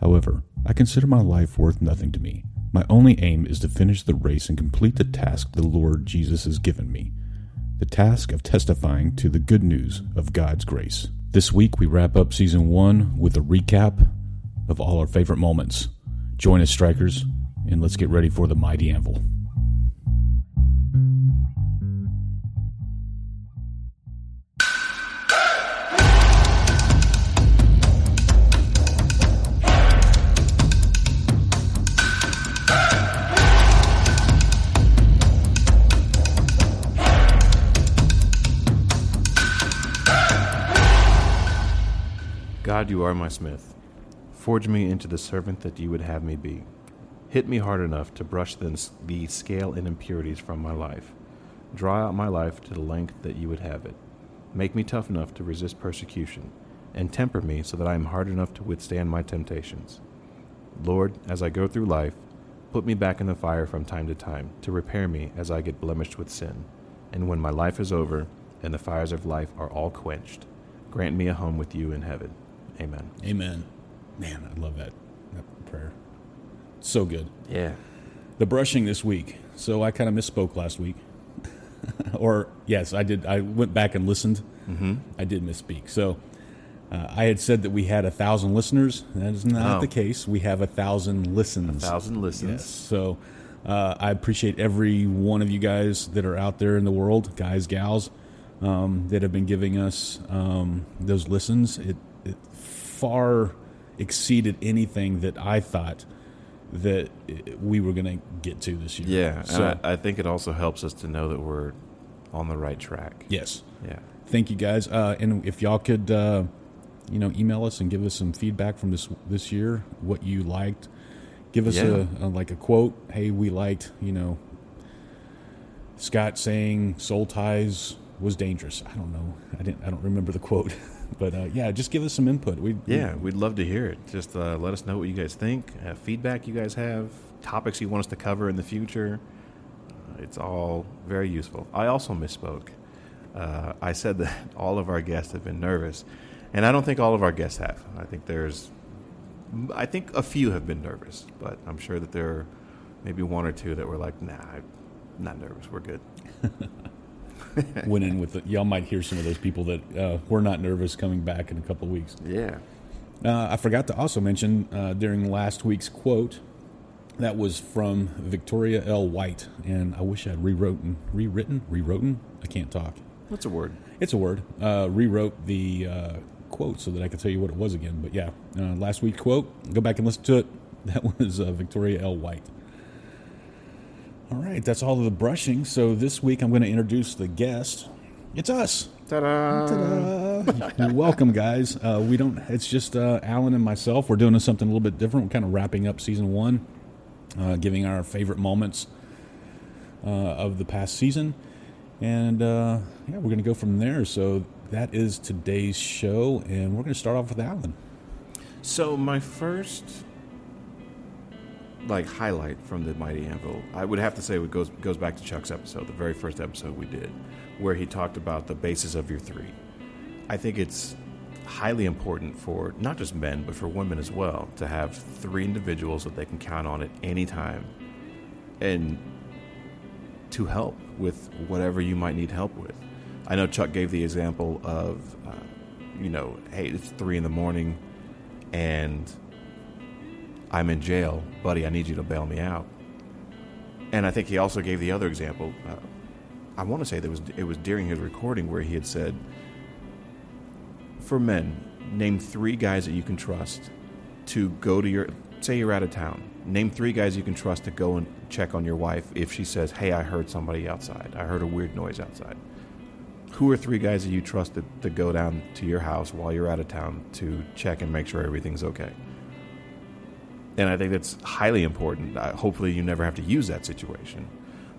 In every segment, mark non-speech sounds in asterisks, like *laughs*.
However, I consider my life worth nothing to me. My only aim is to finish the race and complete the task the Lord Jesus has given me the task of testifying to the good news of God's grace. This week, we wrap up season one with a recap of all our favorite moments. Join us, strikers, and let's get ready for the mighty anvil. God, you are my smith. Forge me into the servant that you would have me be. Hit me hard enough to brush the, the scale and impurities from my life. Draw out my life to the length that you would have it. Make me tough enough to resist persecution, and temper me so that I am hard enough to withstand my temptations. Lord, as I go through life, put me back in the fire from time to time to repair me as I get blemished with sin. And when my life is over and the fires of life are all quenched, grant me a home with you in heaven. Amen. Amen. Man, I love that, that prayer. So good. Yeah. The brushing this week. So I kind of misspoke last week. *laughs* or, yes, I did. I went back and listened. Mm-hmm. I did misspeak. So uh, I had said that we had a thousand listeners. That is not Oh. the case. We have a thousand listens. A thousand listens. Yes. So uh, I appreciate every one of you guys that are out there in the world, guys, gals, um, that have been giving us um, those listens. It, it far exceeded anything that I thought that we were going to get to this year. Yeah. So, I, I think it also helps us to know that we're on the right track. yes. Yeah. Thank you guys. Uh, and if y'all could, uh, you know, email us and give us some feedback from this this year, what you liked. Give us Yeah. a, a like a quote. Hey, we liked, you know, Scott saying soul ties was dangerous. I don't know. I didn't. I don't remember the quote, *laughs* but uh, yeah, just give us some input. We Yeah, we'd love to hear it. Just uh, let us know what you guys think, uh, feedback you guys have, topics you want us to cover in the future. Uh, it's all very useful. I also misspoke. Uh, I said that *laughs* all of our guests have been nervous, and I don't think all of our guests have. I think there's, I think a few have been nervous, but I'm sure that there are maybe one or two that were like, "Nah, I'm not nervous. We're good." *laughs* *laughs* went in with. The, y'all might hear some of those people that uh, were not nervous coming back in a couple of weeks. Yeah. Uh, I forgot to also mention uh, during last week's quote that was from Victoria L. White, and I wish I'd rewritten, rewritten, rewritten. I can't talk. What's a word? It's a word. Uh, rewrote the uh, quote so that I could tell you what it was again. But yeah, uh, last week quote. Go back and listen to it. *laughs* That was uh, Victoria L. White. All right, that's all of the brushing. So this week I'm going to introduce the guest. It's us. Ta-da! Ta-da. Welcome, guys. Uh, we don't. It's just uh, Allen and myself. We're doing something a little bit different. We're kind of wrapping up season one, uh, giving our favorite moments uh, of the past season, and uh, yeah, we're going to go from there. So that is today's show, and we're going to start off with Allen. So my first like highlight from the Mighty Anvil, I would have to say it goes goes back to Chuck's episode, the very first episode we did, where he talked about the basis of your three. I think it's highly important for not just men but for women as well to have three individuals that they can count on at any time, and to help with whatever you might need help with. I know Chuck gave the example of, uh, you know, hey, it's three in the morning, and I'm in jail, buddy. I need you to bail me out. And I think he also gave the other example. Uh, I want to say that was it was during his recording where he had said, for men, name three guys that you can trust to go to your. Say you're out of town. Name three guys you can trust to go and check on your wife if she says, "Hey, I heard somebody outside. I heard a weird noise outside." Who are three guys that you trust to, to go down to your house while you're out of town to check and make sure everything's okay? And I think that's highly important. Hopefully, you never have to use that situation.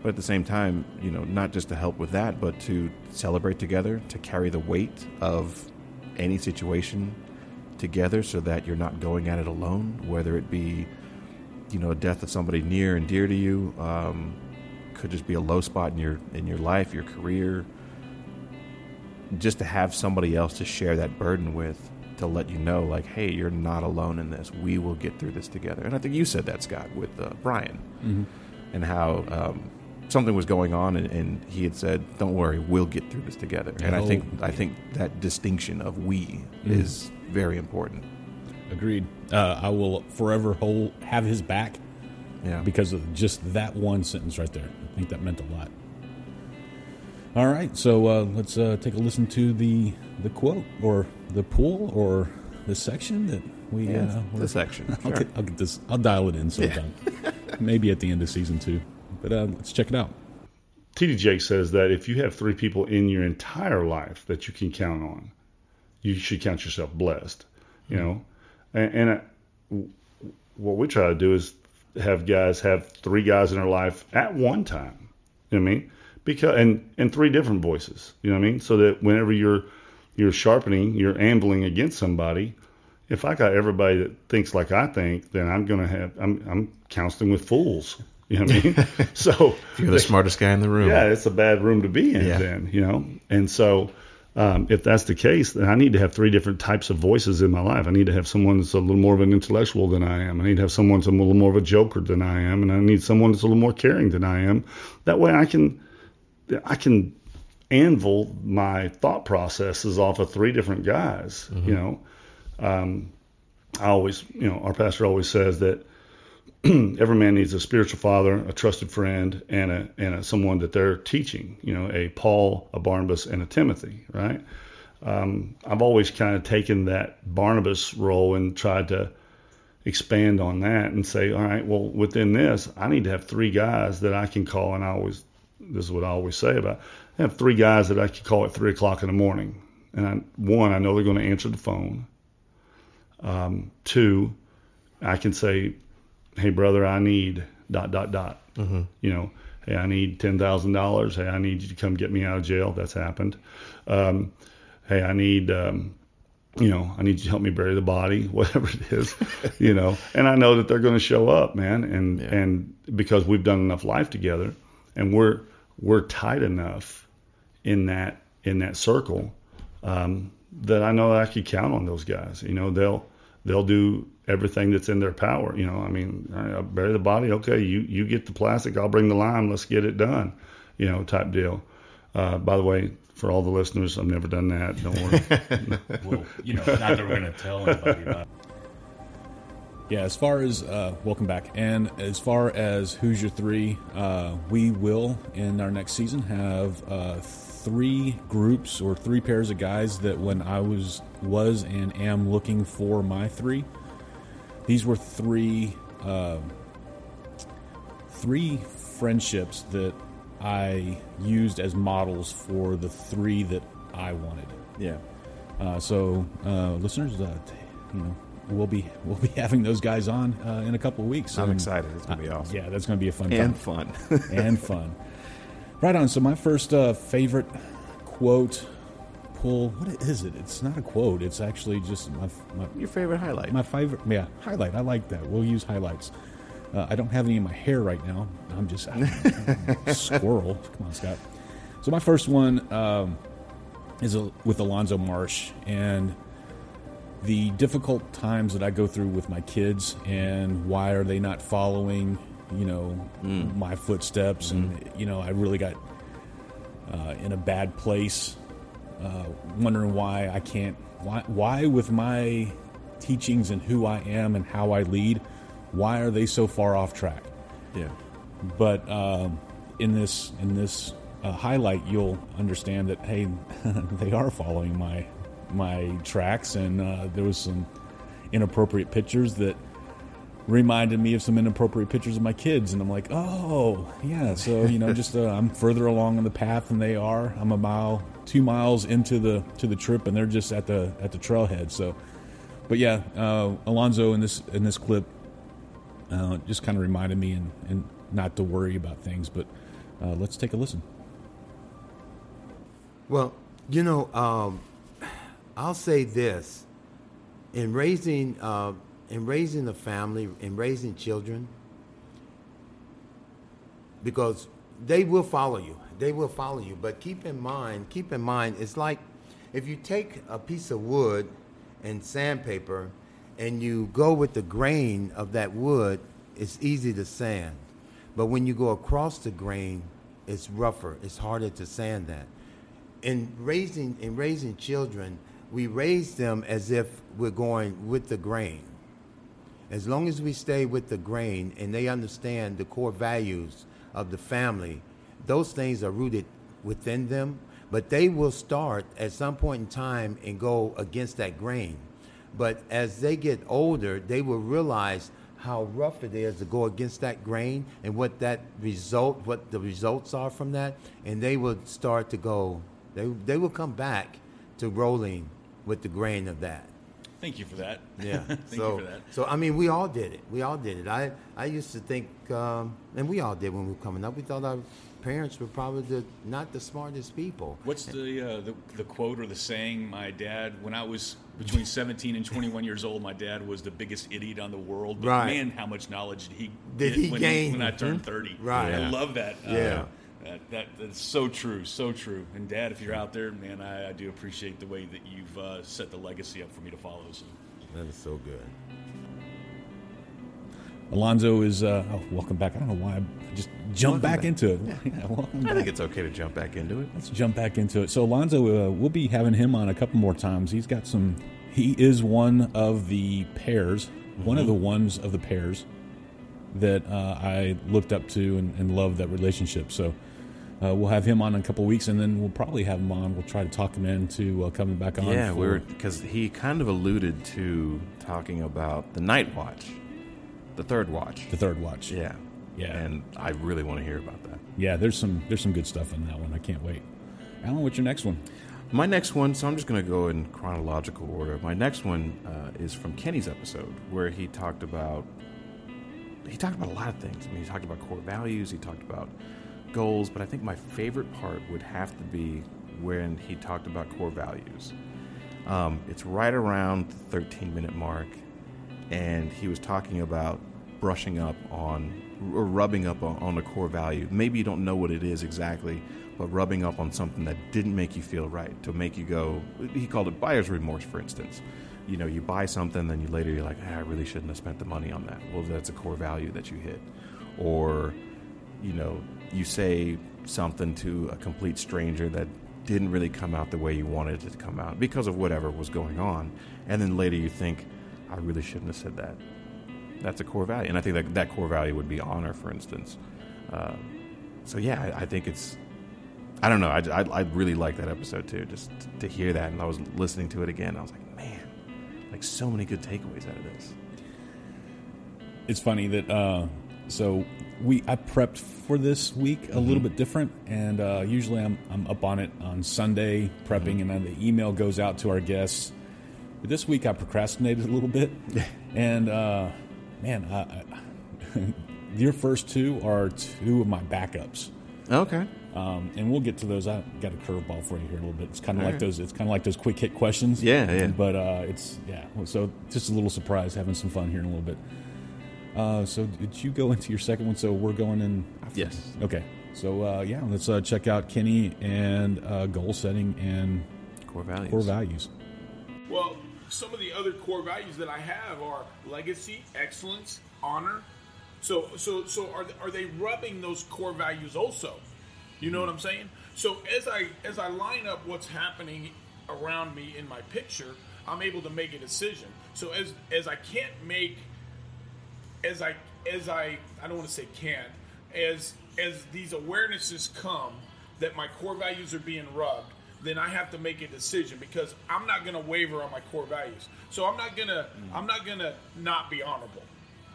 But at the same time, you know, not just to help with that, but to celebrate together, to carry the weight of any situation together so that you're not going at it alone, whether it be, you know, a death of somebody near and dear to you, um, could just be a low spot in your in your life, your career. Just to have somebody else to share that burden with, to let you know, like, hey, you're not alone in this. We will get through this together. And I think you said that, Scott, with uh, Brian, Mm-hmm. and how um, something was going on, and, and he had said, "Don't worry, we'll get through this together." And I Oh, think I think that distinction of "we" Mhm. is very important. Agreed. Uh, I will forever hold, have his back Yeah, because of just that one sentence right there. I think that meant a lot. All right, so uh, let's uh, take a listen to the the quote or the pool or the section that we. yeah, uh, the section. *laughs* I'll, Sure. get, I'll get this. I'll dial it in sometime. Maybe at the end of season two. But uh, let's check it out. TD Jake says that if you have three people in your entire life that you can count on, you should count yourself blessed. You know, and, and uh, what we try to do is have guys have three guys in their life at one time. You know what I mean? Because and and three different voices. You know what I mean? So that whenever you're you're sharpening, you're ambling against somebody. If I got everybody that thinks like I think, then I'm gonna have I'm I'm counseling with fools. You know what I mean? *laughs* so You're the smartest guy in the room. yeah, it's a bad room to be in Yeah. then, you know? And so um, if that's the case, then I need to have three different types of voices in my life. I need to have someone that's a little more of an intellectual than I am. I need to have someone that's a little more of a joker than I am. And I need someone that's a little more caring than I am. That way I can, I can anvil my thought processes off of three different guys, you know? Um, I always, you know, our pastor always says that *clears throat* every man needs a spiritual father, a trusted friend, and a and a, someone that they're teaching. You know, a Paul, a Barnabas, and a Timothy. Right. Um, I've always kind of taken that Barnabas role and tried to expand on that and say, all right, well, within this, I need to have three guys that I can call, and I always this is what I always say about I have three guys that I can call at three o'clock in the morning, and I, one, I know they're going to answer the phone. Um, two, I can say, hey brother, I need dot dot dot. Mm-hmm. You know, hey, I need ten thousand dollars. Hey, I need you to come get me out of jail. That's happened. Um, hey, I need. Um, you know, I need you to help me bury the body, *laughs* whatever it is, *laughs* you know, and I know that they're going to show up, man. And, Yeah. and because we've done enough life together and we're, we're tight enough in that, in that circle, um, that I know that I could count on those guys. You know, they'll, they'll do everything that's in their power. You know, I mean, I, bury the body. Okay. You, you get the plastic. I'll bring the lime. Let's get it done, you know, type deal. Uh, by the way, for all the listeners, I've never done that. Don't worry. *laughs* well, you know, not that we're going to tell anybody about. Yeah, as far as uh, welcome back, and as far as who's your three, uh, we will in our next season have uh, three groups or three pairs of guys that when I was was and am looking for my three, these were three uh, three friendships that I used as models for the three that I wanted. Yeah. Uh, so, uh, listeners, uh, you know, we'll be we'll be having those guys on uh, in a couple of weeks. I'm And, excited. It's gonna be uh, awesome. Yeah, that's going to be a fun And time fun. *laughs* and fun. Right on. So, my first uh, favorite quote pull. What is it? It's not a quote. It's actually just my my, Your favorite highlight? my favorite. Yeah, highlight. I like that. We'll use highlights. Uh, I don't have any in my hair right now. I'm just I'm a *laughs* squirrel. Come on, Scott. So my first one um, is a, with Alonzo Marsh and the difficult times that I go through with my kids and why are they not following, you know, my footsteps and you know I really got uh, in a bad place, uh, wondering why I can't, why, why with my teachings and who I am and how I lead, why are they so far off track? yeah. But um, in this in this uh, highlight, you'll understand that hey, *laughs* they are following my my tracks, and uh, there was some inappropriate pictures that reminded me of some inappropriate pictures of my kids, and I'm like, oh yeah, so you know, just uh, I'm further along on the path than they are. I'm a mile, two miles into the to the trip, and they're just at the at the trailhead. So, but yeah, uh, Alonzo in this in this clip uh, just kind of reminded me and, and not to worry about things. But uh, let's take a listen. Well, you know, um, I'll say this: in raising, uh, in raising a family, in raising children, because they will follow you. They will follow you. But keep in mind, keep in mind, it's like if you take a piece of wood and sandpaper, and you go with the grain of that wood, it's easy to sand. But when you go across the grain, it's rougher. It's harder to sand that. In raising in raising children, we raise them as if we're going with the grain. As long as we stay with the grain and they understand the core values of the family, those things are rooted within them, but they will start at some point in time and go against that grain. But as they get older, they will realize how rough it is to go against that grain and what that result, what the results are from that, and they will start to go. They they will come back to rolling with the grain of that. Thank you for that. Yeah. *laughs* Thank so, you for that. So I mean, we all did it. We all did it. I I used to think, um, and we all did when we were coming up. We thought our parents were probably the, not the smartest people. What's the, uh, the the quote or the saying? My dad, when I was between 17 and 21 years old, my dad was the biggest idiot on the world. But Right. man, how much knowledge did he Did get he when, gain? when I turned Mhm. 30? Right. I love that. Uh, Yeah. That, that that's so true, so true. And Dad, if you're out there, man, I, I do appreciate the way that you've uh, set the legacy up for me to follow. So. That is so good. Alonzo is uh, oh, welcome back. I don't know why I just jumped back, back. into it. *laughs* Yeah, I back. think it's okay to jump back into it. Let's jump back into it. So Alonzo, uh, we'll be having him on a couple more times. He's got some. He is one of the pairs, one of the ones of the pairs that uh, I looked up to and, and loved that relationship. So uh, we'll have him on in a couple weeks, and then we'll probably have him on. We'll try to talk him into uh, coming back on. Yeah, for- we were because he kind of alluded to talking about the night watch, the third watch. the third watch. Yeah, Yeah. and I really want to hear about that. yeah. There's some there's some good stuff in that one. I can't wait. Allen, what's your next one? My next one, so I'm just going to go in chronological order. My next one uh, is from Kenny's episode where he talked about he talked about a lot of things. I mean, he talked about core values, he talked about goals, but I think my favorite part would have to be when he talked about core values. Um, it's right around the 13 minute mark, and he was talking about brushing up on or rubbing up on, on a core value. Maybe you don't know what it is exactly, but rubbing up on something that didn't make you feel right to make you go. He called it buyer's remorse, for instance. You know, you buy something, then you later you're like, ah, I really shouldn't have spent the money on that. Well, that's a core value that you hit, or you know, you say something to a complete stranger that didn't really come out the way you wanted it to come out because of whatever was going on, and then later you think, I really shouldn't have said that. That's a core value, and I think that that core value would be honor, for instance. Uh, so yeah, I, I think it's. I don't know. I, I, I really like that episode too. Just to hear that, and I was listening to it again. I was like, man, like so many good takeaways out of this. it's funny that uh, so we I prepped for this week a little bit different, and uh, usually I'm I'm up on it on Sunday prepping, and then the email goes out to our guests. But this week I procrastinated a little bit, and uh, man, I, I, *laughs* your first two are two of my backups. Okay. Um, and we'll get to those. I got a curveball for you here a little bit. It's kind of like Alright. those. It's kind of like those quick hit questions. Yeah, yeah. But uh, it's yeah. So just a little surprise, having some fun here in a little bit. Uh, so did you go into your second one? So we're going in. Yes. Okay. So uh, yeah, let's uh, check out Kenny and uh, goal setting and Core values. core values. Well, some of the other core values that I have are legacy, excellence, honor. So, so, so are are they rubbing those core values also? You know what I'm saying? So as I as I line up what's happening around me in my picture, I'm able to make a decision. So as as I can't make as I as I I don't want to say can't as as these awarenesses come that my core values are being rubbed, then I have to make a decision because I'm not going to waver on my core values. So I'm not gonna I'm not gonna not be honorable.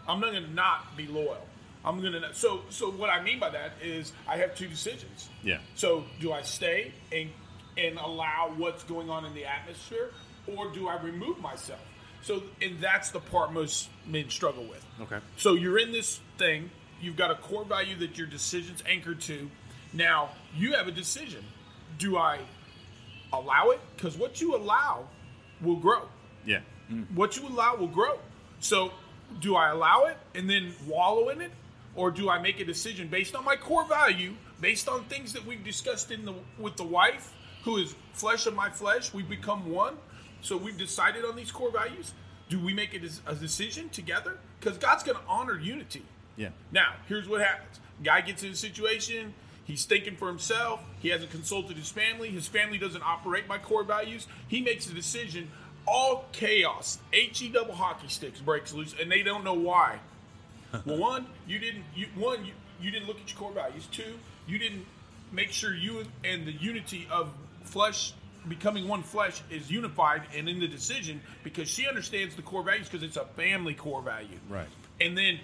I'm not gonna not be loyal. I'm gonna not, so so what I mean by that is I have two decisions. Yeah. So do I stay and and allow what's going on in the atmosphere, or do I remove myself? So and that's the part most men struggle with. Okay. So you're in this thing. You've got a core value that your decision's anchored to. Now you have a decision. Do I allow it? Because what you allow will grow. Yeah. Mm. What you allow will grow. So do I allow it and then wallow in it? Or do I make a decision based on my core value, based on things that we've discussed in the with the wife, who is flesh of my flesh, we become one? So we've decided on these core values. Do we make a, des- a decision together? Because God's going to honor unity. Yeah. Now, here's what happens. Guy gets in a situation. He's thinking for himself. He hasn't consulted his family. His family doesn't operate by core values. He makes a decision. All chaos, he double hockey sticks breaks loose, and they don't know why. *laughs* well, one, you didn't. You, one, you, you didn't look at your core values. Two, you didn't make sure you and the unity of flesh becoming one flesh is unified and in the decision because she understands the core values because it's a family core value. Right. And then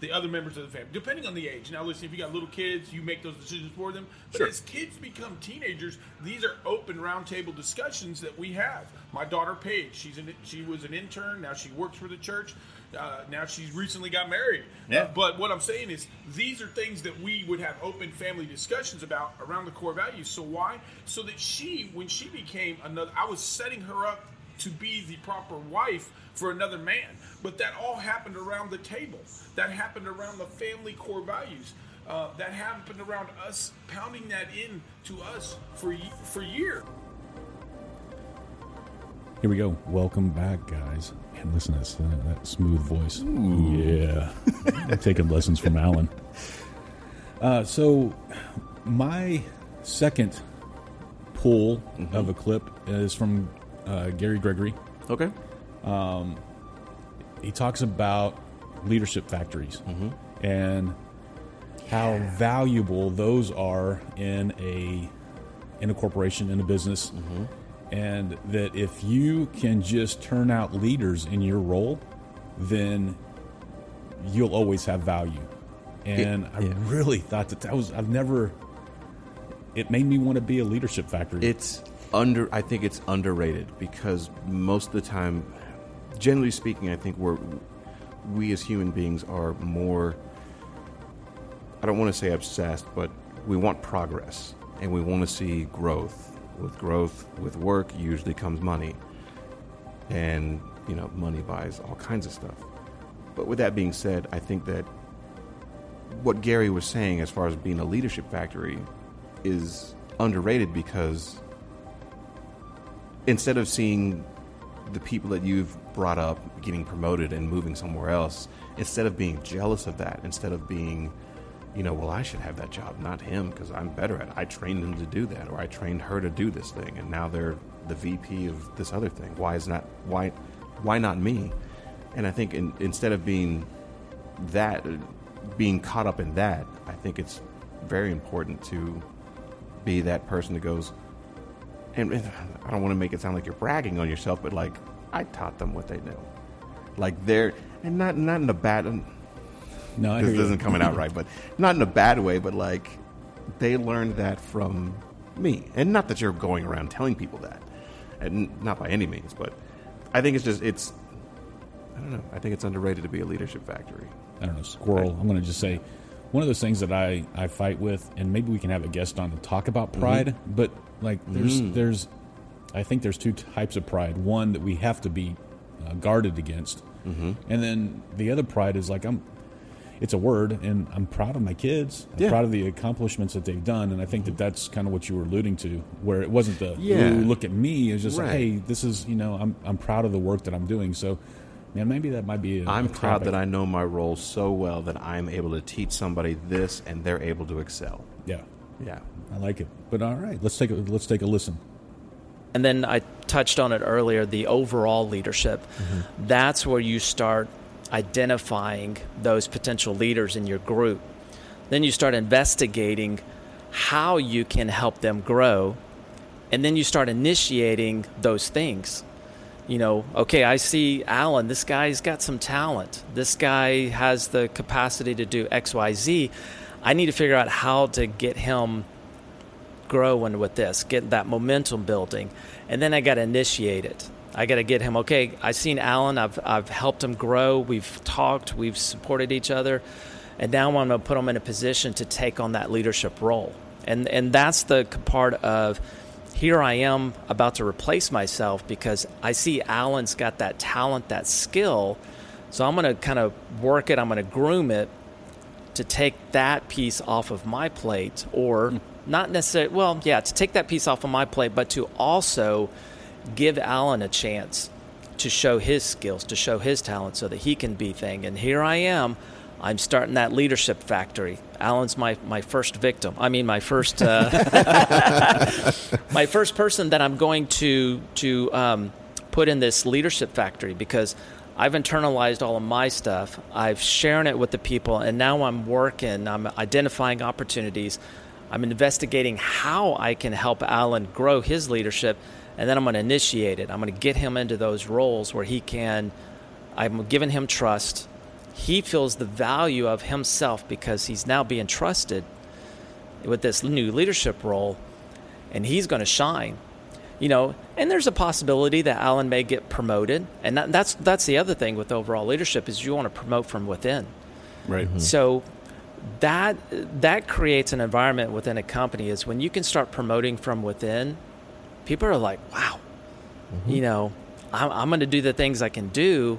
the other members of the family, depending on the age. Now, listen, if you got little kids, you make those decisions for them. But Sure. as kids become teenagers, these are open roundtable discussions that we have. My daughter Paige, she's an, she was an intern. Now she works for the church. Uh, now she's recently got married. Yeah. Uh, but what I'm saying is, these are things that we would have open family discussions about around the core values. So why? So that she, when she became another, I was setting her up to be the proper wife for another man. But that all happened around the table. That happened around the family core values. Uh, that happened around us pounding that in to us for for years. Here we go. Welcome back, guys. And listen to this, that, uh, that smooth voice. Yeah. I'm *laughs* taking lessons from Allen. Uh, so, my second pull mm-hmm. of a clip is from uh, Gary Gregory. Okay. Um, he talks about leadership factories mm-hmm. and how valuable those are in a in a corporation in a business mm-hmm. And that if you can just turn out leaders in your role then you'll always have value and i yeah. really thought that that was i've never it made me want to be a leadership factory It's under. I think it's underrated because most of the time, generally speaking, I think we're we as human beings are more. I don't want to say obsessed, but we want progress and we want to see growth. With growth, with work, usually comes money, and you know, money buys all kinds of stuff. But with that being said, I think that what Gary was saying as far as being a leadership factory is underrated because instead of seeing the people that you've brought up getting promoted and moving somewhere else, instead of being jealous of that, instead of being, you know, well, I should have that job, not him, because I'm better at it. I trained him to do that, or I trained her to do this thing, and now they're the VP of this other thing. Why is not why why not me? And I think in, instead of being that, being caught up in that, I think it's very important to be that person that goes, and and I don't want to make it sound like you're bragging on yourself, but like I taught them what they knew, like they're and not not in a bad. No I This hear isn't coming out right, but not in a bad way, but like they learned that from me, and not that you're going around telling people that, and not by any means, but I think it's just it's. I don't know. I think it's underrated to be a leadership factory. I don't know, squirrel. I'm going to just say one of those things that I, I fight with, and maybe we can have a guest on to talk about mm-hmm. pride. But like, there's mm. there's, I think there's two types of pride. One that we have to be uh, guarded against, mm-hmm. and then the other pride is like I'm. It's a word, and I'm proud of my kids. I'm Yeah. proud of the accomplishments that they've done, and I think that mm-hmm. that's kind of what you were alluding to, where it wasn't the Yeah. "Ooh, look at me." It's just like, hey, this is you know, I'm I'm proud of the work that I'm doing. So, man, maybe that might be. i I'm proud that I know my role so well that I'm able to teach somebody this, and they're able to excel. Yeah, Yeah. I like it. But all right, let's take a let's take a listen. And then I touched on it earlier the overall leadership. Mm-hmm. That's where you start identifying those potential leaders in your group. Then you start investigating how you can help them grow. And then you start initiating those things. You know, okay, I see Allen, this guy's got some talent. This guy has the capacity to do XYZ. I need to figure out how to get him growing with this, get that momentum building, and then I got to initiate it. I got to get him. Okay, I've seen Allen. I've I've helped him grow. We've talked. We've supported each other, and now I'm going to put him in a position to take on that leadership role. And and that's the part of here I am about to replace myself because I see Allen's got that talent, that skill. So I'm going to kind of work it. I'm going to groom it to take that piece off of my plate or hmm. not necessarily well yeah to take that piece off of my plate but to also give Allen a chance to show his skills, to show his talent so that he can be thing. And here I am. I'm starting that leadership factory. Allen's my, my first victim. I mean, my first uh, *laughs* my first person that I'm going to to um, put in this leadership factory because I've internalized all of my stuff. I've shared it with the people, and now I'm working. I'm identifying opportunities. I'm investigating how I can help Allen grow his leadership, and then I'm going to initiate it. I'm going to get him into those roles where he can. I'm giving him trust. He feels the value of himself because he's now being trusted with this new leadership role, and he's going to shine. You know, and there's a possibility that Allen may get promoted, and that, that's that's the other thing with overall leadership is you want to promote from within. Right. Mm-hmm. So that that creates an environment within a company is when you can start promoting from within people are like wow mm-hmm. you know i'm, I'm going to do the things i can do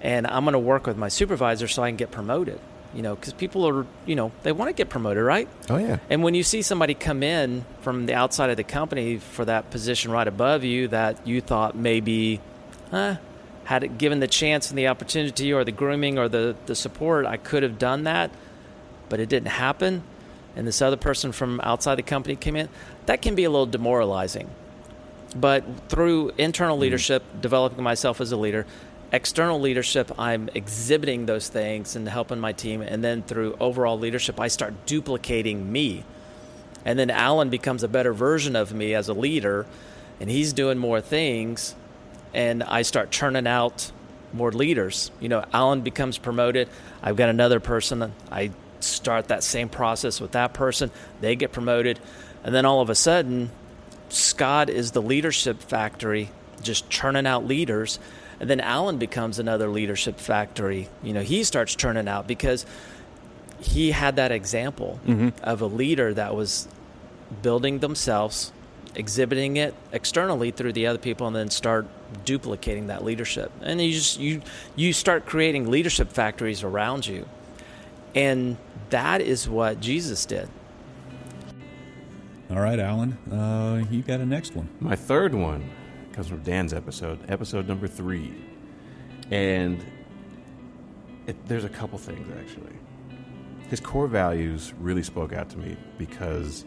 and i'm going to work with my supervisor so i can get promoted you know because people are you know they want to get promoted right Oh yeah. and when you see somebody come in from the outside of the company for that position right above you that you thought maybe, huh, had it given the chance and the opportunity or the grooming or the, the support, I could have done that, but it didn't happen. And this other person from outside the company came in, that can be a little demoralizing. But through internal leadership, developing myself as a leader, external leadership, I'm exhibiting those things and helping my team. And then through overall leadership, I start duplicating me. And then Allen becomes a better version of me as a leader, and he's doing more things. And I start churning out more leaders. You know, Allen becomes promoted. I've got another person. I start that same process with that person. They get promoted. And then all of a sudden, Scott is the leadership factory, just churning out leaders. And then Allen becomes another leadership factory. You know, he starts churning out because he had that example mm-hmm. of a leader that was building themselves, exhibiting it externally through the other people, and then start duplicating that leadership. And you just you you start creating leadership factories around you. And that is what Jesus did. All right, Allen, uh, you got a next one. My third one comes from Dan's episode, episode number three, and it, there's a couple things actually. His core values really spoke out to me because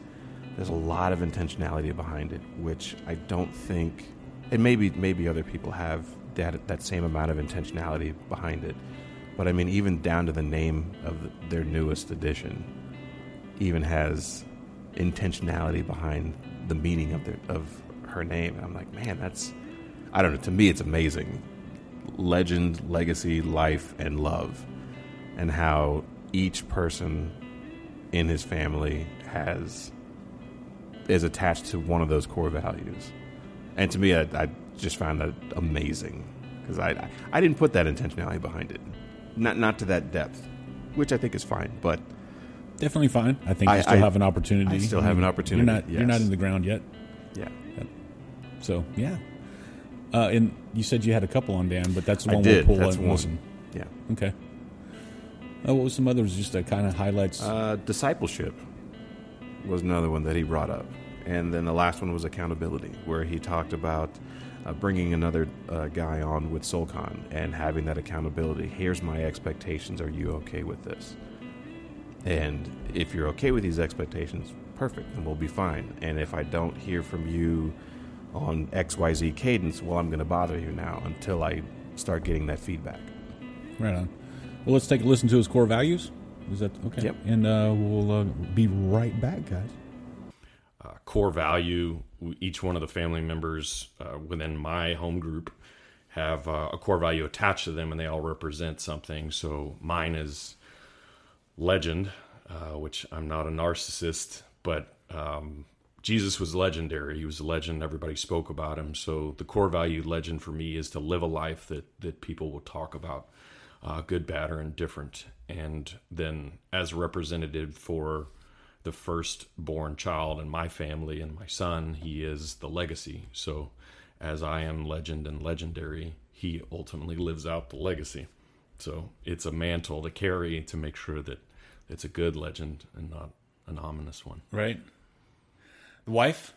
there's a lot of intentionality behind it, which I don't think, and maybe maybe other people have that that same amount of intentionality behind it. But I mean, even down to the name of their newest edition, even has intentionality behind the meaning of their of her name. And I'm like, man, that's I don't know. To me, it's amazing. Legend, legacy, life, and love, and how each person in his family has is attached to one of those core values. And to me, I, I just found that amazing because I, I I didn't put that intentionality behind it, not not to that depth, which I think is fine. But Definitely fine. I think I- you still I- have an opportunity. I still have an opportunity, You're not. You're not in the ground yet. yeah, So yeah. Uh, and you said you had a couple on Dan, but that's the I one did. we'll pull That's one. listen. Yeah. Okay. Uh, what was some others? Just that kind of highlights. Uh, discipleship was another one that he brought up. And then the last one was accountability, where he talked about uh, bringing another uh, guy on with SoulCon and having that accountability. Here's my expectations. Are you okay with this? And if you're okay with these expectations, perfect, then we'll be fine. And if I don't hear from you on XYZ cadence, well, I'm going to bother you now until I start getting that feedback. right on. Well, let's take a listen to his core values. Is that okay? Yep. And uh, we'll uh, be right back, guys. uh, core value. Each one of the family members uh, within my home group have uh, a core value attached to them, and they all represent something. So mine is legend, uh, which I'm not a narcissist, but um, Jesus was legendary. He was a legend. Everybody spoke about him. So the core value legend for me is to live a life that that people will talk about, uh, good, bad, or indifferent. And then as representative for the firstborn child in my family and my son, he is the legacy. So as I am legend and legendary, he ultimately lives out the legacy. So it's a mantle to carry to make sure that it's a good legend and not an ominous one. Right. The wife.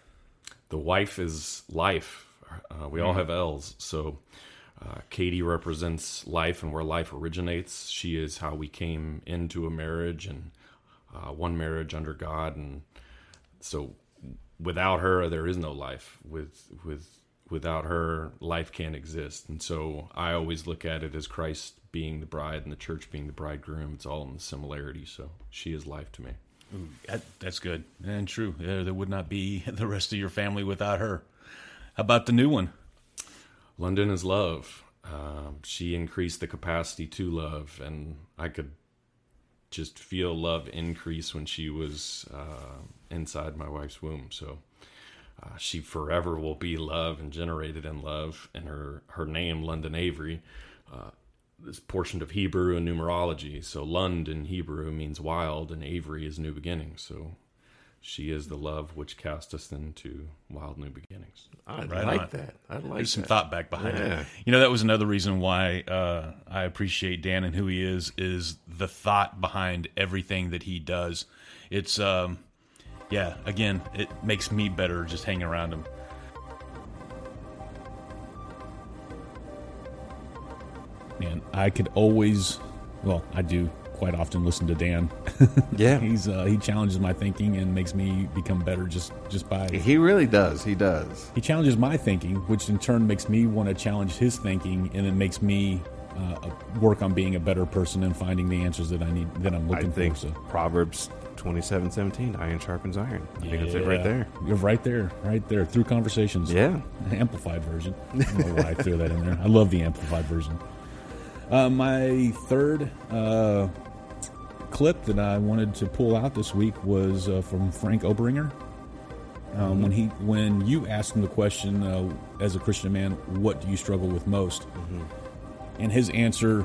The wife is life. Uh, we all have L's. So uh, Katie represents life and where life originates. She is how we came into a marriage and uh, one marriage under God. And so without her, there is no life. With with without her, life can't exist. And so I always look at it as Christ being the bride and the church being the bridegroom. It's all in the similarity. So she is life to me. Ooh, that, that's good and true. There, there would not be *laughs* the rest of your family without her. How about the new one? London is love. Um, she increased the capacity to love, and I could just feel love increase when she was uh, inside my wife's womb. So uh, she forever will be love and generated in love. And her her name, London Avery, uh, is portion of Hebrew and numerology. So Lund in Hebrew means wild, and Avery is new beginnings. So she is the love which cast us into wild new beginnings. I Right like on. that. I like that. There's some that. thought back behind Yeah. it. You know, that was another reason why uh, I appreciate Dan and who he is, is the thought behind everything that he does. It's, um, yeah, again, it makes me better just hanging around him. Man, I could always, well, I do quite often listen to Dan. *laughs* Yeah. He's uh, he challenges my thinking and makes me become better just just by He really does. He does. he challenges my thinking, which in turn makes me want to challenge his thinking, and it makes me uh, work on being a better person and finding the answers that I need that I'm I looking think for. So Proverbs twenty-seven seventeen, iron sharpens iron. I think that's it right there. You're right there, right there through conversations. Yeah. amplified version. I don't know why I threw that in there. I love the amplified version. Uh, my third uh, clip that I wanted to pull out this week was uh, from Frank Obringer. Um, when he when you asked him the question uh, as a Christian man, what do you struggle with most? And his answer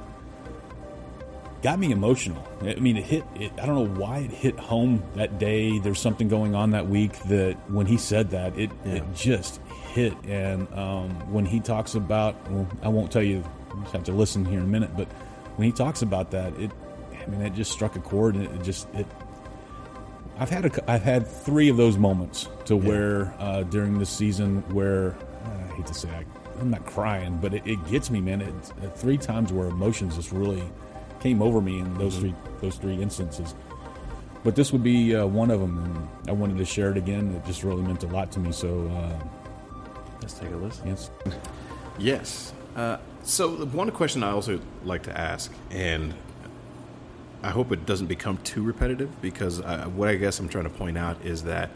got me emotional. I mean, it hit. It, I don't know why it hit home that day. There's something going on that week that when he said that, it it just hit. And um, when he talks about, well, I won't tell you. You just have to listen here in a minute. But when he talks about that, it, I mean, it just struck a chord, and it just it. I've had a, I've had three of those moments to where uh, during this season where I hate to say I, I'm not crying, but it, it gets me, man. It, uh, three times where emotions just really came over me in those three those three instances. But this would be uh, one of them, and I wanted to share it again. It just really meant a lot to me. So, uh, Let's take a listen. yes, Yes. Uh, so the one question I also like to ask, and I hope it doesn't become too repetitive, because uh, what I guess I'm trying to point out is that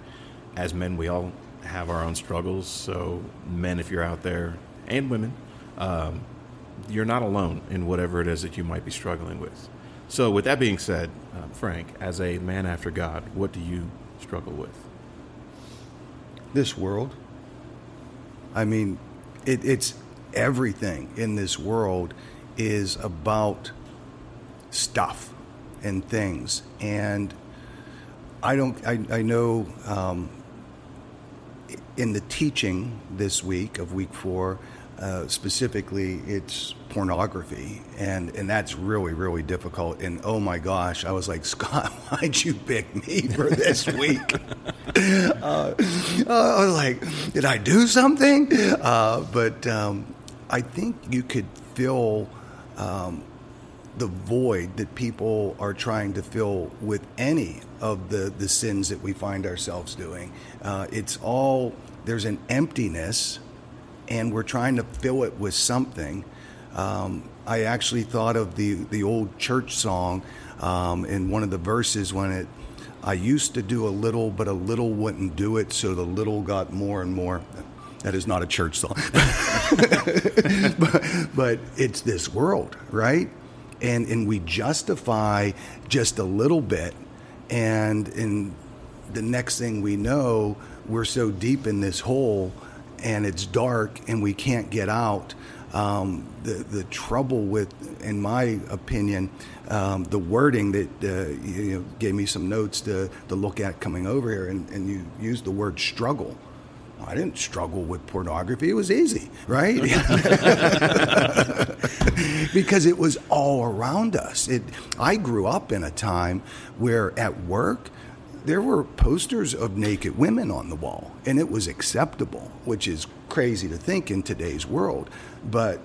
as men, we all have our own struggles. So men, if you're out there, and women, um, you're not alone in whatever it is that you might be struggling with. So with that being said, uh, Frank, as a man after God, what do you struggle with? this world. I mean, it, it's everything in this world is about stuff and things. And I don't, I, I know um, in the teaching this week of week four, uh, specifically, it's pornography, and and that's really really difficult. And oh my gosh, I was like, *laughs* Scott, why'd you pick me for this *laughs* week? uh, I was like, did I do something? Uh, but um, I think you could fill. um, the void that people are trying to fill with any of the, the sins that we find ourselves doing. Uh, it's all, there's an emptiness, and we're trying to fill it with something. Um, I actually thought of the, the old church song um, in one of the verses when it, I used to do a little, but a little wouldn't do it, so the little got more and more. That is not a church song. *laughs* but, but it's this world, right? And, and we justify just a little bit, and in the next thing we know, we're so deep in this hole and it's dark and we can't get out. Um, the, the trouble with, in my opinion, um, the wording that uh, you know, gave me some notes to, to look at coming over here, and, and you used the word struggle. I didn't struggle with pornography. It was easy, right? *laughs* *laughs* because it was all around us. It, I grew up in a time where at work, there were posters of naked women on the wall, and it was acceptable, which is crazy to think in today's world. But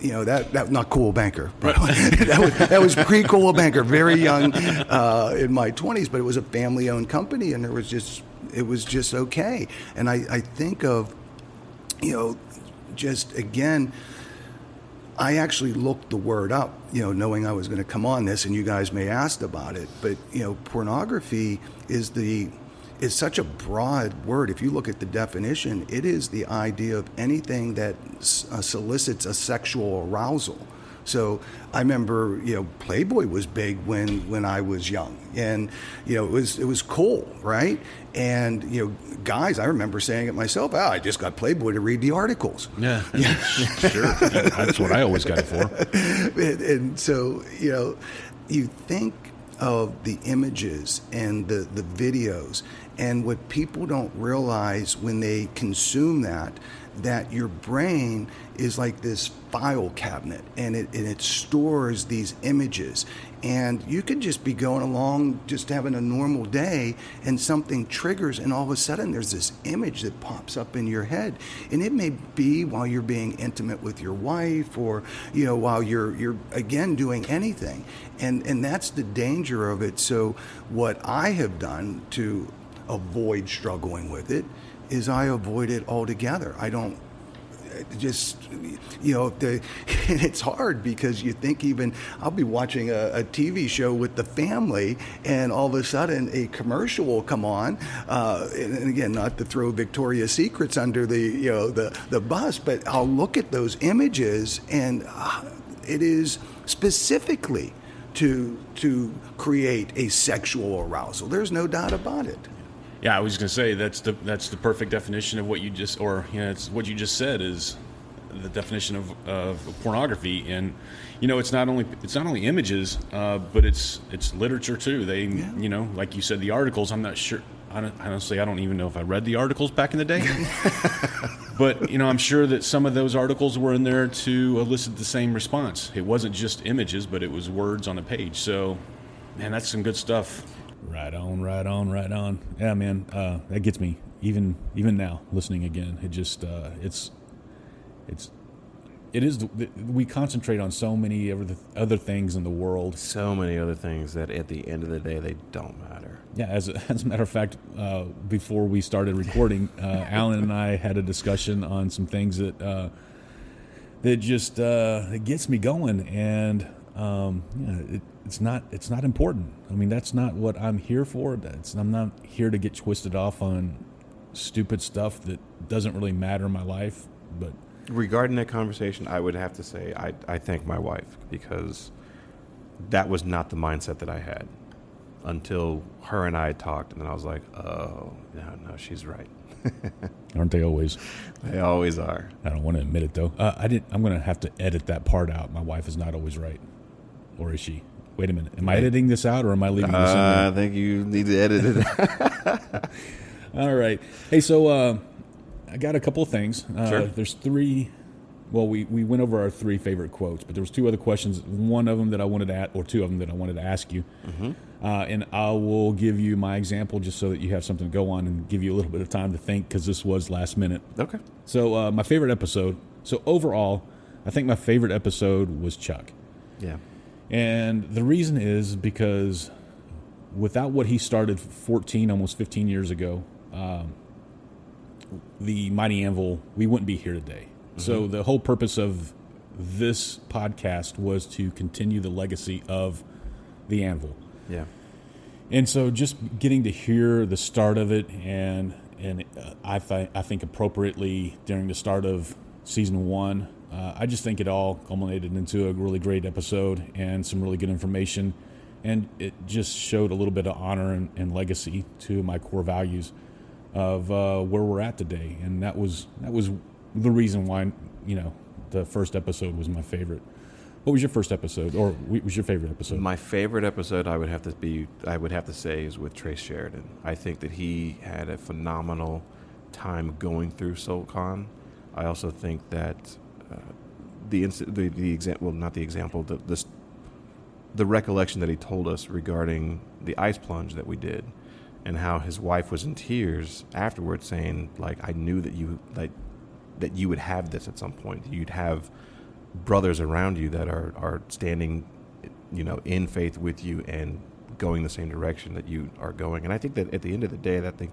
you know that that not cool banker. Right. *laughs* that was that was pre cool banker. Very young, uh, in my twenties, but it was a family owned company, and there was just it was just okay. And I, I think of, you know, just again. I actually looked the word up, you know, knowing I was going to come on this, and you guys may ask about it. But you know, pornography is the is such a broad word. If you look at the definition, it is the idea of anything that uh, solicits a sexual arousal. So I remember, you know, Playboy was big when when I was young, and you know, it was it was cool, right? And you know, guys, I remember saying it myself. Oh, I just got Playboy to read the articles. Yeah, *laughs* yeah. sure. That's what I always got it for. *laughs* and, and so, you know, you think of the images and the the videos and what people don't realize when they consume that, that your brain is like this file cabinet and it, and it stores these images. And you could just be going along, just having a normal day, and something triggers, and all of a sudden there's this image that pops up in your head. And it may be while you're being intimate with your wife, or you know, while you're you're again doing anything. And and that's the danger of it. So what I have done to avoid struggling with it is I avoid it altogether. I don't just you know the, *laughs* it's hard because you think even I'll be watching a, a, TV show with the family and all of a sudden a commercial will come on uh, and again not to throw Victoria's Secrets under the you know the the bus but I'll look at those images and uh, it is specifically to to create a sexual arousal there's no doubt about it yeah, I was going to say that's the that's the perfect definition of what you just or you know, it's what you just said is the definition of, of pornography. And you know it's not only it's not only images uh, but it's it's literature too. They yeah. you know like you said the articles i'm not sure i honestly i don't even know if i read the articles back in the day. *laughs* But you know i'm sure that some of those articles were in there to elicit the same response. It wasn't just images but it was words on a page. So man that's some good stuff Right on, right on, right on. Yeah, man, uh, that gets me even even now listening again. It just uh, it's it's it is we concentrate on so many other other things in the world. So many other things that at the end of the day they don't matter. Yeah, as a, *laughs* as a matter of fact, uh, before we started recording, *laughs* uh, Allen and I had a discussion on some things that uh, that just uh, it gets me going, and um, it, it's not it's not important. I mean, that's not what I'm here for. That's I'm not here to get twisted off on stupid stuff that doesn't really matter in my life. But regarding that conversation, I would have to say I I thank my wife because that was not the mindset that I had until her and I talked, and then I was like, oh no, no, she's right. *laughs* Aren't they always? They always are. I don't want to admit it though. Uh, I didn't. I'm going to have to edit that part out. My wife is not always right, or is she? Wait a minute. Am I editing this out or am I leaving this in? Uh, I think you need to edit it. *laughs* All right. Hey, so uh, I got a couple of things. Uh, sure. There's three. Well, we, we went over our three favorite quotes, but there was two other questions. One of them that I wanted to, ask, or two of them that I wanted to ask you, mm-hmm. uh, and I will give you my example just so that you have something to go on and give you a little bit of time to think because this was last minute. Okay. So uh, my favorite episode. So overall, I think my favorite episode was Chuck. Yeah. And the reason is because without what he started 14, almost 15 years ago, um, the Mighty Anvil, we wouldn't be here today. Mm-hmm. So the whole purpose of this podcast was to continue the legacy of the Anvil. Yeah. And so just getting to hear the start of it and and uh, I, th- I think appropriately during the start of season one uh, I just think it all culminated into a really great episode and some really good information. And it just showed a little bit of honor and, and legacy to my core values of uh, where we're at today. And that was that was the reason why you know the first episode was my favorite. What was your first episode, or what was your favorite episode? My favorite episode, I would have to be, I would have to say, is with Trace Sheridan. I think that he had a phenomenal time going through SoulCon. I also think that the the the example, well, not the example, the this the recollection that he told us regarding the ice plunge that we did and how his wife was in tears afterwards, saying like, "I knew that you like that you would have this at some point. You'd have brothers around you that are are standing, you know, in faith with you and going the same direction that you are going." And I think that at the end of the day, that thing,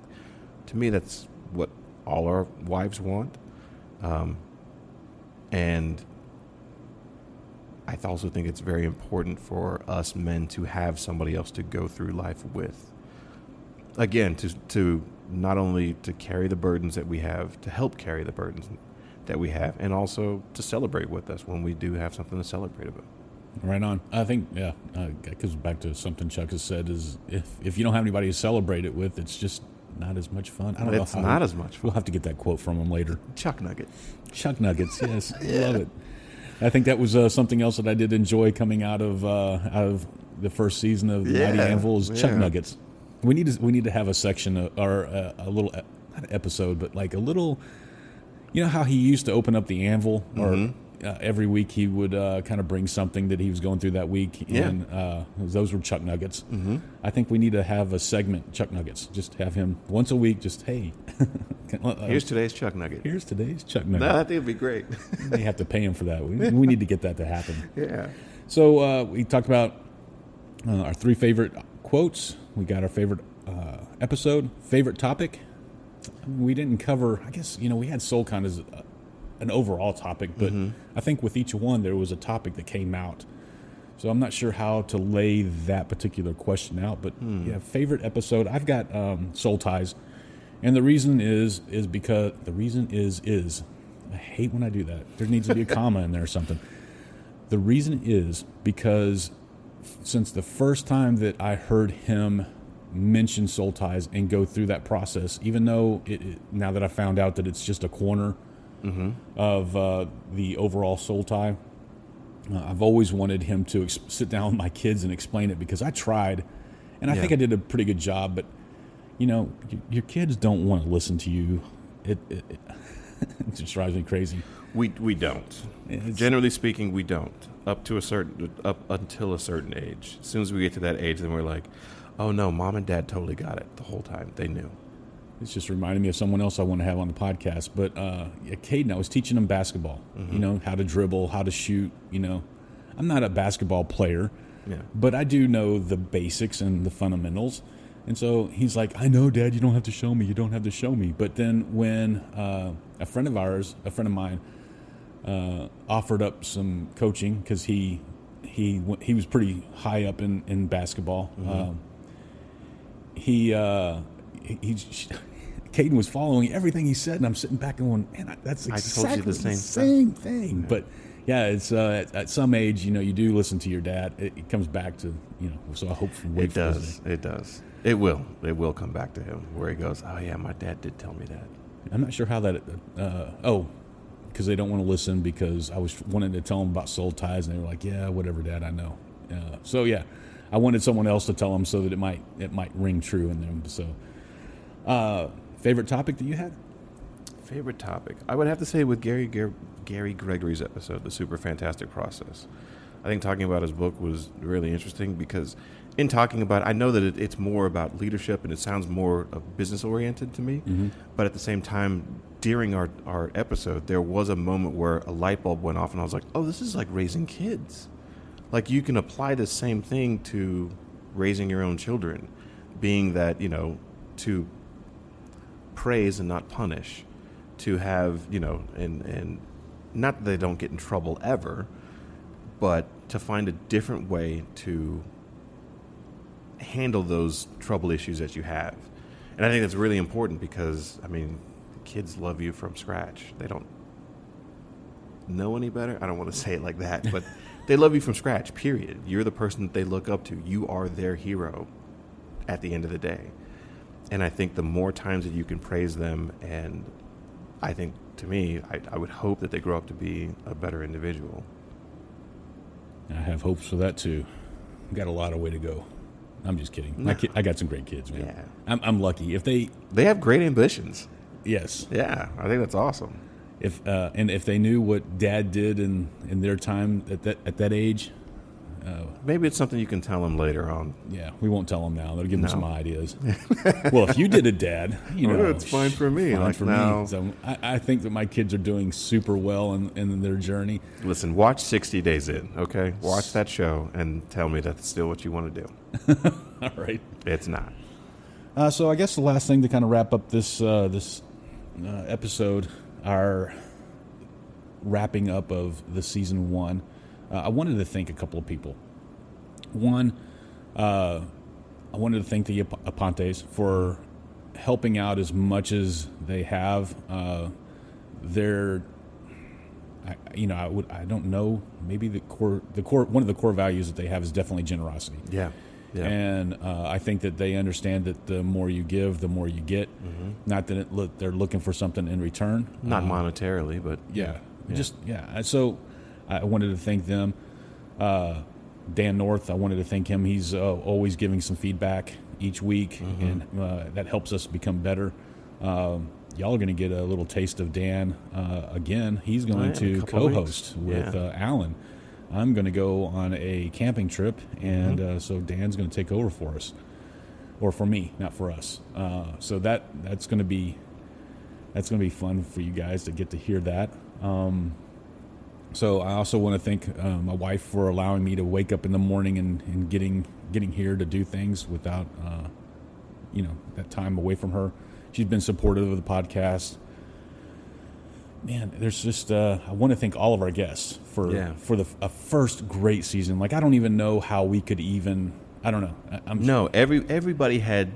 to me, that's what all our wives want. Um, and I also think it's very important for us men to have somebody else to go through life with. Again, to to not only to carry the burdens that we have, to help carry the burdens that we have, and also to celebrate with us when we do have something to celebrate about. Right on. I think yeah, uh, it goes back to something Chuck has said: is if if you don't have anybody to celebrate it with, it's just not as much fun. I don't It's know how not as much fun. We'll have to get that quote from him later. Chuck Nugget. Chuck Nuggets, yes, I love it. I think that was uh, something else that I did enjoy coming out of uh, out of the first season of the Mighty Yeah, Anvil is Chuck yeah. Nuggets. We need to we need to have a section of, or a, a little uh, not an episode, but like a little. You know how he used to open up the anvil, or Mm-hmm. Uh, every week he would uh, kind of bring something that he was going through that week, Yeah. and uh, those were Chuck Nuggets. Mm-hmm. I think we need to have a segment Chuck Nuggets. Just have him once a week. Just hey, *laughs* Here's today's Chuck Nugget. here's today's Chuck Nugget. No, I think it'd be great. they have to pay him for that. We, we need to get that to happen. *laughs* yeah. So uh, we talked about uh, our three favorite quotes. We got our favorite uh, episode, favorite topic. We didn't cover. I guess you know we had SoulCon as an overall topic, but I think with each one there was a topic that came out. So I'm not sure how to lay that particular question out, but yeah, favorite episode. I've got um, Soul Ties, and the reason is is because the reason is is I hate when I do that. There needs to be a comma in there or something. The reason is because since the first time that I heard him mention soul ties and go through that process, even though it now that I found out that it's just a corner of uh, the overall soul tie, uh, I've always wanted him to ex- sit down with my kids and explain it because I tried, and I Yeah. think I did a pretty good job. But you know, y- your kids don't want to listen to you. It, it, it, it *laughs* just drives me crazy. We we don't. It's- Generally speaking, we don't. Up to a certain up until a certain age. As soon as we get to that age, then we're like, oh no, mom and dad totally got it the whole time. They knew. It's just reminding me of someone else I want to have on the podcast. But uh, Caden, I was teaching him basketball. You know how to dribble, how to shoot. You know, I'm not a basketball player, Yeah. but I do know the basics and the fundamentals. And so he's like, I know, Dad, you don't have to show me. You don't have to show me. But then when uh, a friend of ours, a friend of mine, uh, offered up some coaching because he he he was pretty high up in in basketball. Um, he uh, he, he Caden was following everything he said, and I'm sitting back and going, "Man, that's I exactly told you the same stuff." same thing." But yeah, it's uh, at, at some age, you know, you do listen to your dad. It, it comes back to you know. So I hope It does. days. It does. It will. It will come back to him where he goes, oh yeah, my dad did tell me that. I'm not sure how that. Uh, oh, because they don't want to listen because I was wanting to tell them about soul ties, and they were like, "Yeah, whatever, Dad, I know." Uh, so yeah, I wanted someone else to tell them so that it might it might ring true in them. So, uh, favorite topic that you had? Favorite topic? I would have to say with Gary Gar- Gary Gregory's episode, the Super Fantastic Process. I think talking about his book was really interesting because in talking about, I know that it, it's more about leadership and it sounds more uh, of business oriented to me. Mm-hmm. But at the same time, during our our episode, there was a moment where a light bulb went off, and I was like, "Oh, this is like raising kids. Like you can apply the same thing to raising your own children, being that you know to praise and not punish, to have you know, and and not that they don't get in trouble ever, but to find a different way to handle those trouble issues that you have. And I think that's really important because I mean, kids love you from scratch. They don't know any better. I don't want to say it like that, *laughs* but they love you from scratch. Period. You're the person that they look up to. You are their hero at the end of the day. And I think the more times that you can praise them, and I think to me, I, I would hope that they grow up to be a better individual. I have hopes for that too. Got a lot of way to go. I'm just kidding. My ki- I got some great kids, man. Yeah. I'm, I'm lucky. If they, They have great ambitions. yes, Yeah, I think that's awesome. if uh, and if they knew what Dad did in in their time at that at that age, Uh, Maybe it's something you can tell them later on. yeah, we won't tell them now. They'll give them No. some ideas. *laughs* well, if you did it, Dad, you Well, know, it's fine for me. Fine Like, for no. me. So I, I think that my kids are doing super well in, in their journey. Listen, watch 60 Days In, okay? Watch that show and tell me that's still what you want to do. *laughs* All right. It's not. Uh, so I guess the last thing to kind of wrap up this uh, this uh, episode, our wrapping up of the season one, uh, I wanted to thank a couple of people. One, uh, I wanted to thank the Ap- Apontes for helping out as much as they have. Uh, they're I, you know, I would, I don't know. Maybe the core, the core, one of the core values that they have is definitely generosity. Yeah. Yeah. And uh, I think that they understand that the more you give, the more you get. Not that it look, they're looking for something in return. Mm-hmm. Not Uh, monetarily, but yeah, Yeah. just yeah. So I wanted to thank them. Uh, Dan North, I wanted to thank him. He's uh, always giving some feedback each week, Mm-hmm. and uh, that helps us become better. Um, y'all are going to get a little taste of Dan uh, again. He's going yeah, in a to co-host weeks. with Yeah. uh, Allen. I'm going to go on a camping trip, and Mm-hmm. uh, so Dan's going to take over for us, or for me, not for us. Uh, so that that's going to be that's going to be fun for you guys to get to hear that. Um, so I also want to thank uh, my wife for allowing me to wake up in the morning and, and getting getting here to do things without uh, you know that time away from her. She's been supportive of the podcast. Man, there's just uh, I want to thank all of our guests for Yeah. for the a first great season. Like I don't even know how we could even I don't know. I, I'm No, every everybody had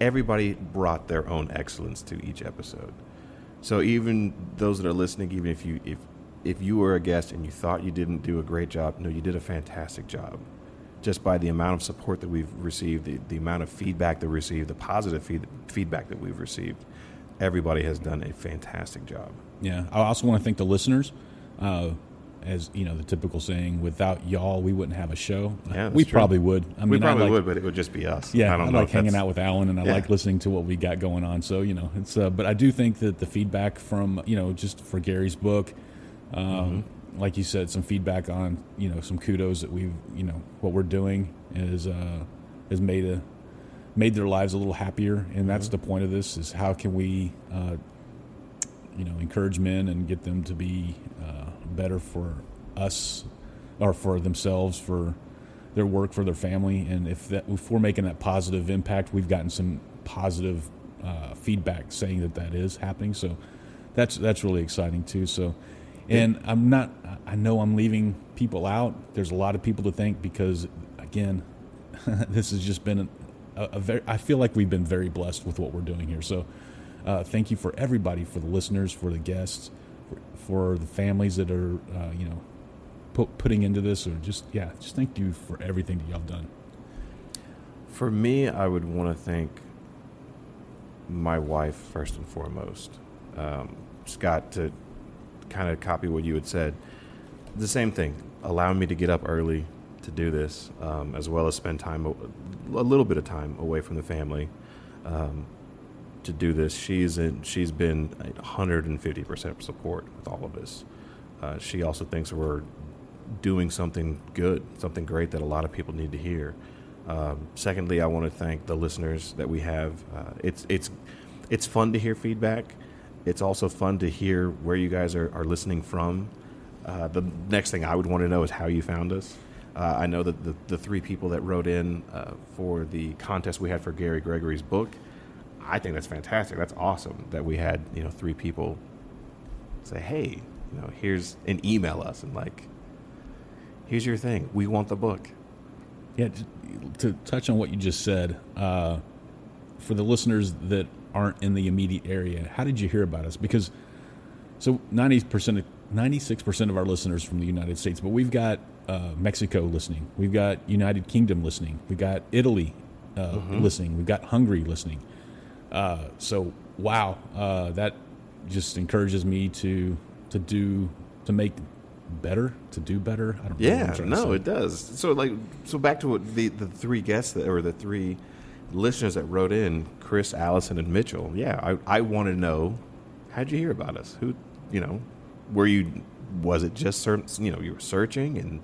everybody brought their own excellence to each episode. So even those that are listening, even if you if if you were a guest and you thought you didn't do a great job, no, you did a fantastic job. Just by the amount of support that we've received, the, the amount of feedback that we received, the positive feed, feedback that we've received, everybody has done a fantastic job. Yeah, I also want to thank the listeners. Uh, as you know, the typical saying, "Without y'all, we wouldn't have a show." Yeah, we true. probably would. I mean, we probably like- would, but it would just be us. Yeah, I I, don't know like hanging out with Allen, and I Yeah. like listening to what we got going on. So you know, it's. Uh, but I do think that the feedback from you know just for Gary's book, um, Mm-hmm. like you said, some feedback on you know some kudos that we've you know what we're doing is uh, has made a made their lives a little happier, and that's Mm-hmm. the point of this: is how can we uh, you know encourage men and get them to be uh, better for us or for themselves for their work for their family and if that if we're making that positive impact we've gotten some positive uh, feedback saying that that is happening so that's that's really exciting too so and i'm not i know i'm leaving people out. There's a lot of people to thank because again *laughs* this has just been a, a very i feel like we've been very blessed with what we're doing here. So uh, thank you for everybody for the listeners for the guests for, for the families that are uh, you know put, putting into this or just yeah just thank you for everything that y'all done. For me, I would want to thank my wife first and foremost. Um, Scott, to kind of copy what you had said, the same thing, allowing me to get up early to do this, um, as well as spend time, a a little bit of time away from the family um, to do this. She's in, she's been 150% support with all of this. Uh, she also thinks we're doing something good, something great that a lot of people need to hear. Um, secondly, I want to thank the listeners that we have. Uh, it's it's it's fun to hear feedback. It's also fun to hear where you guys are, are listening from. Uh, the next thing I would want to know is how you found us. Uh, I know that the, the three people that wrote in uh, for the contest we had for Gary Gregory's book, I think that's fantastic. That's awesome that we had you know three people say, hey, you know, here's and email us and like, here's your thing. We want the book. Yeah, j- to touch on what you just said, uh, for the listeners that aren't in the immediate area, how did you hear about us? Because so ninety percent, ninety six percent of our listeners from the United States, but we've got uh, Mexico listening, we've got United Kingdom listening, We've got Italy uh, listening, we've got Hungary listening. Uh, so wow, uh, that just encourages me to to do to make better, to do better. I don't know. Yeah, no, it does. So like, so back to what the the three guests that, or the three listeners that wrote in, Chris, Allison, and Mitchell. Yeah, I I want to know how'd you hear about us? Who, you know, were you? Was it just certain? You know, you were searching and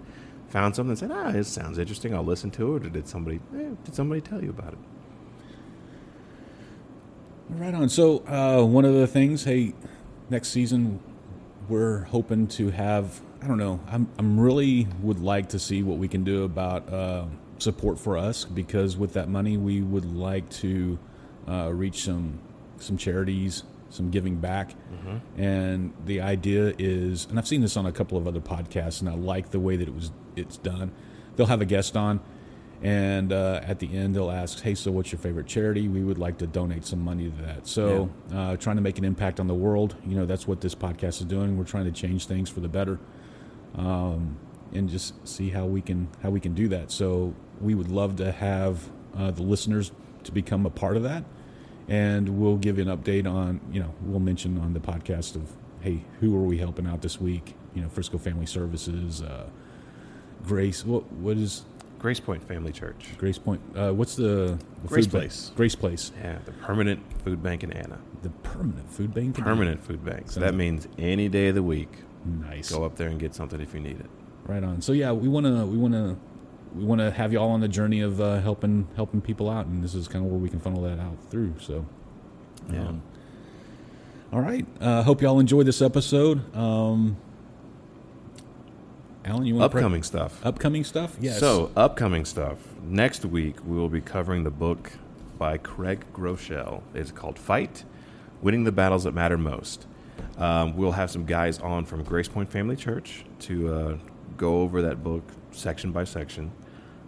found something and said, "Ah, it sounds interesting. I'll listen to it." Or did somebody eh, did somebody tell you about it? Right on. So, uh, one of the things, hey, next season, we're hoping to have. I don't know. I'm I'm really would like to see what we can do about uh, support for us because with that money, we would like to uh, reach some some charities, some giving back, and the idea is, and I've seen this on a couple of other podcasts, and I like the way that it was it's done. They'll have a guest on, and uh, at the end they'll ask, "Hey, so what's your favorite charity? We would like to donate some money to that." So, uh, trying to make an impact on the world. You know, that's what this podcast is doing. We're trying to change things for the better, um, and just see how we can how we can do that. So, we would love to have uh, the listeners to become a part of that, and we'll give you an update on. You know, we'll mention on the podcast of, "Hey, who are we helping out this week?" You know, Frisco Family Services. Uh, Grace, what what is Grace Point Family Church. Grace Point. Uh, what's the, the Grace? Place. Grace Place. Yeah, the permanent food bank in Anna. The permanent food bank. Permanent food bank. So Sounds- that means any day of the week, Nice. go up there and get something if you need it. Right on. So yeah, we want to we want to we want to have you all on the journey of uh, helping helping people out, and this is kind of where we can funnel that out through. So. Yeah. Um, all right. Uh, hope y'all enjoyed this episode. Um, Allen, you want Upcoming stuff. upcoming stuff? Yes. So, upcoming stuff. Next week, we will be covering the book by Craig Groeschel. It's called Fight Winning the Battles That Matter Most. Um, we'll have some guys on from Grace Point Family Church to uh, go over that book section by section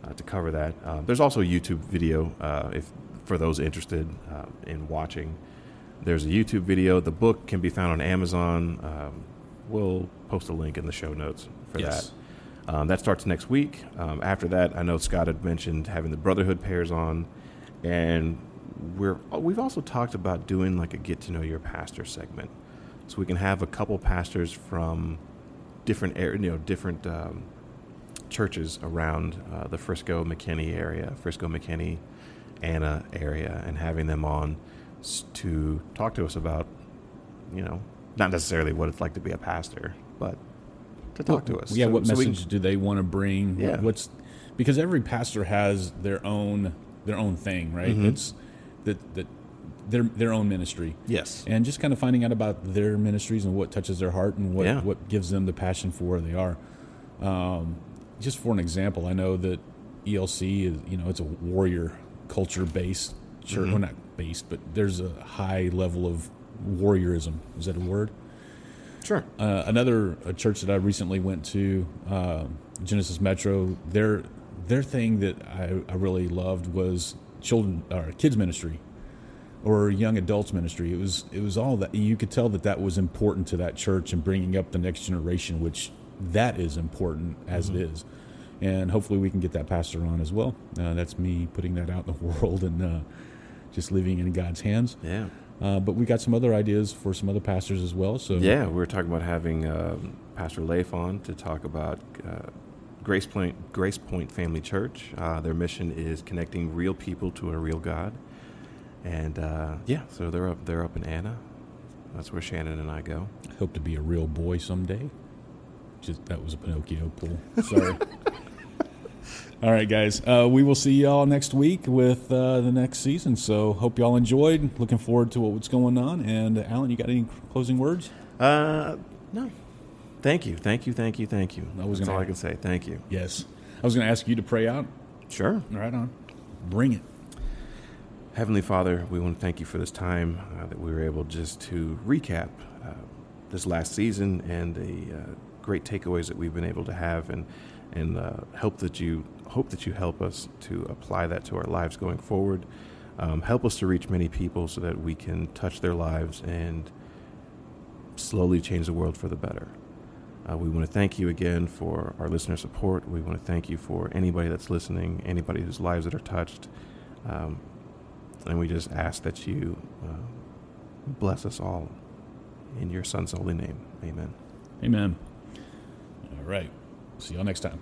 uh, to cover that. Uh, there's also a YouTube video uh, if for those interested uh, in watching. There's a YouTube video. The book can be found on Amazon. Um, we'll post a link in the show notes for Yes. that. Um, that starts next week. Um, after that, I know Scott had mentioned having the Brotherhood pairs on, and we're we've also talked about doing like a get to know your pastor segment, so we can have a couple pastors from different area, you know, different um, churches around uh, the Frisco McKinney area, Frisco McKinney, Anna area, and having them on to talk to us about, you know, not necessarily what it's like to be a pastor, but to talk to us. Yeah, So- what so message can- do they want to bring? What- Yeah. What's because every pastor has their own their own thing, right? Mm-hmm. It's that that their their own ministry. Yes. And just kind of finding out about their ministries and what touches their heart and what Yeah. what gives them the passion for where they are. Um, just for an example, I know that ELC is you know it's a warrior culture based church. Mm-hmm. Well, not based, but there's a high level of warriorism. Is that a word? Sure. uh, another a church that I recently went to, uh, Genesis Metro. Their their thing that I, I really loved was children or kids ministry or young adults ministry. It was it was all that you could tell that that was important to that church and bringing up the next generation, which that is important as it is. And hopefully we can get that pastor on as well. Uh, that's me putting that out in the *laughs* world and uh, just leaving it in God's hands. Yeah. Uh, but we got some other ideas for some other pastors as well. So Yeah, we were talking about having um, Pastor Leif on to talk about uh, Grace Point Grace Point Family Church. Uh, their mission is connecting real people to a real God, and uh, yeah, so they're up they're up in Anna. That's where Shannon and I go. I hope to be a real boy someday. Just that was a Pinocchio pull. Sorry. *laughs* all right, guys. Uh, we will see y'all next week with uh, the next season. So hope y'all enjoyed. Looking forward to what's going on. And uh, Allen, you got any closing words? Uh, no, thank you, thank you, thank you, thank you. I was That's all I can say. Thank you. Yes. I was going to ask you to pray out. Sure. Right on. Bring it. Heavenly Father, we want to thank you for this time uh, that we were able just to recap uh, this last season and the uh, great takeaways that we've been able to have, and and uh, hope that you hope that you help us to apply that to our lives going forward. Um, help us to reach many people so that we can touch their lives and slowly change the world for the better. Uh, we want to thank you again for our listener support. We want to thank you for anybody that's listening, anybody whose lives that are touched. Um, and we just ask that you uh, bless us all in your son's holy name. Amen. Amen. All right. See y'all next time.